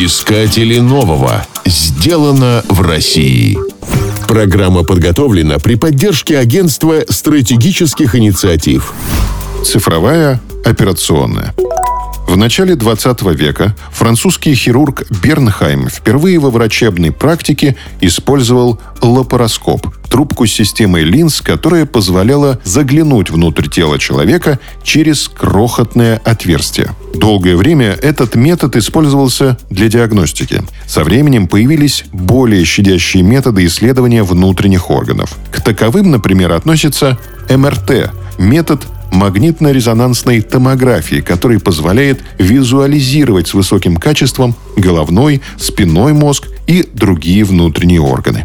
Искатели нового. Сделано в России. Программа подготовлена при поддержке Агентства стратегических инициатив. Цифровая операционная. Начале 20 века французский хирург Бернхайм впервые во врачебной практике использовал лапароскоп – трубку с системой линз, которая позволяла заглянуть внутрь тела человека через крохотное отверстие. Долгое время этот метод использовался для диагностики. Со временем появились более щадящие методы исследования внутренних органов. К таковым, например, относится МРТ – метод магнитно-резонансной томографии, который позволяет визуализировать с высоким качеством головной, спинной мозг и другие внутренние органы.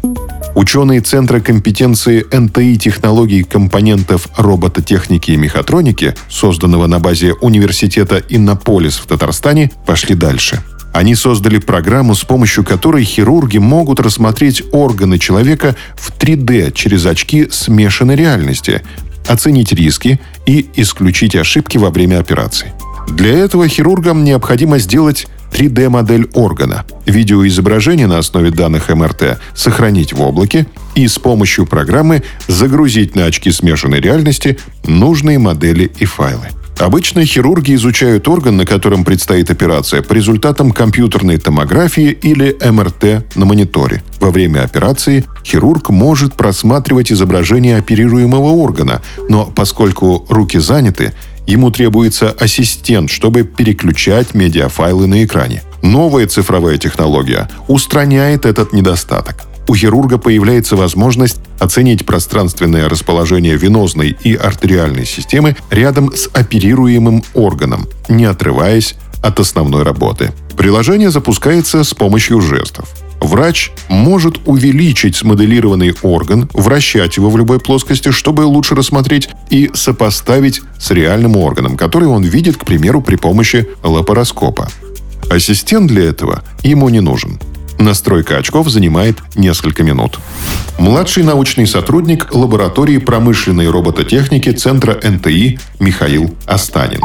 Ученые Центра компетенции НТИ технологий компонентов робототехники и мехатроники, созданного на базе университета Иннополис в Татарстане, пошли дальше. Они создали программу, с помощью которой хирурги могут рассмотреть органы человека в 3D через очки смешанной реальности, оценить риски и исключить ошибки во время операции. Для этого хирургам необходимо сделать 3D-модель органа, видеоизображение на основе данных МРТ сохранить в облаке и с помощью программы загрузить на очки смешанной реальности нужные модели и файлы. Обычно хирурги изучают орган, на котором предстоит операция, по результатам компьютерной томографии или МРТ на мониторе. Во время операции хирург может просматривать изображение оперируемого органа, но поскольку руки заняты, ему требуется ассистент, чтобы переключать медиафайлы на экране. Новая цифровая технология устраняет этот недостаток у хирурга появляется возможность оценить пространственное расположение венозной и артериальной системы рядом с оперируемым органом, не отрываясь от основной работы. Приложение запускается с помощью жестов. Врач может увеличить смоделированный орган, вращать его в любой плоскости, чтобы лучше рассмотреть и сопоставить с реальным органом, который он видит, к примеру, при помощи лапароскопа. Ассистент для этого ему не нужен. Настройка очков занимает несколько минут. Младший научный сотрудник лаборатории промышленной робототехники Центра НТИ Михаил Астанин.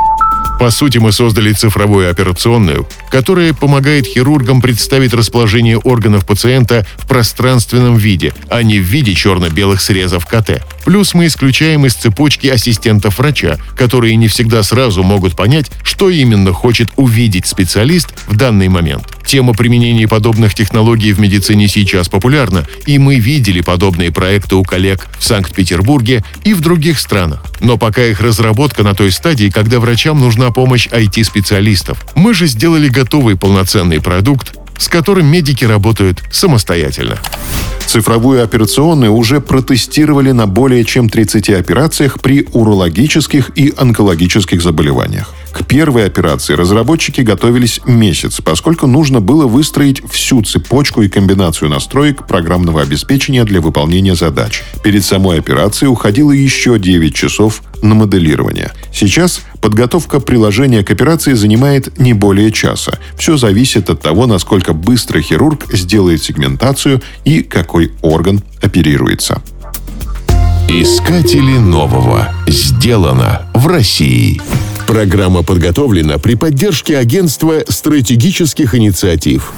По сути, мы создали цифровую операционную, которая помогает хирургам представить расположение органов пациента в пространственном виде, а не в виде черно-белых срезов КТ. Плюс мы исключаем из цепочки ассистентов врача, которые не всегда сразу могут понять, что именно хочет увидеть специалист в данный момент. Тема применения подобных технологий в медицине сейчас популярна, и мы видели подобные проекты у коллег в Санкт-Петербурге и в других странах. Но пока их разработка на той стадии, когда врачам нужна помощь IT-специалистов. Мы же сделали готовый полноценный продукт, с которым медики работают самостоятельно. Цифровую операционную уже протестировали на более чем 30 операциях при урологических и онкологических заболеваниях. К первой операции разработчики готовились месяц, поскольку нужно было выстроить всю цепочку и комбинацию настроек программного обеспечения для выполнения задач. Перед самой операцией уходило еще 9 часов на моделирование. Сейчас подготовка приложения к операции занимает не более часа. Все зависит от того, насколько быстро хирург сделает сегментацию и какой орган оперируется. Искатели нового. Сделано в России. Программа подготовлена при поддержке Агентства стратегических инициатив.